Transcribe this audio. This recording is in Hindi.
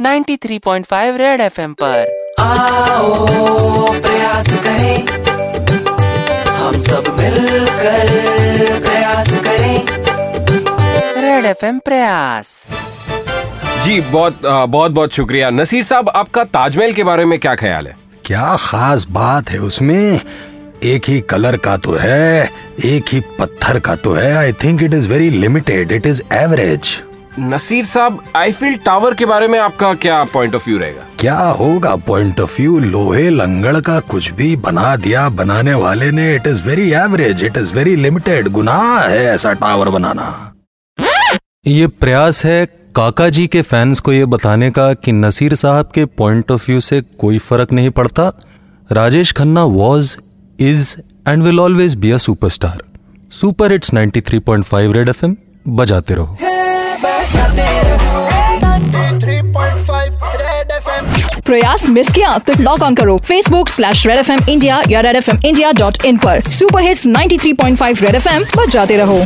93.5 रेड एफएम पर। आओ प्रयास करें। हम सब मिलकर प्रयास करें। रेड एफएम प्रयास। जी बहुत बहुत बहुत शुक्रिया। नसीर साहब आपका ताजमहल के बारे में क्या ख्याल है? क्या खास बात है उसमें? एक ही कलर का तो है एक ही पत्थर का तो है। I think it is very limited it is average Naseer sahab Eiffel tower के बारे में आपका क्या पॉइंट ऑफ़ व्यू रहेगा? क्या होगा पॉइंट ऑफ़ व्यू लोहे लंगड़ का कुछ भी बना दिया बनाने वाले ने it is very average it is very limited गुनाह है ऐसा टावर बनाना। ये प्रयास है काका जी के फैंस को ये बताने का कि नसीर साहब के पॉइंट ऑफ़ व्यू से कोई फ़र्क नहीं पड़ता। Rajesh Khanna was is and will always be a superstar super hits 93.5 red FM बजाते रहो। प्रयास मिस किया तो लॉग ऑन करो। Facebook slash red F M India या red F M India dot in पर। Super hits 93.5 red F M जाते रहो।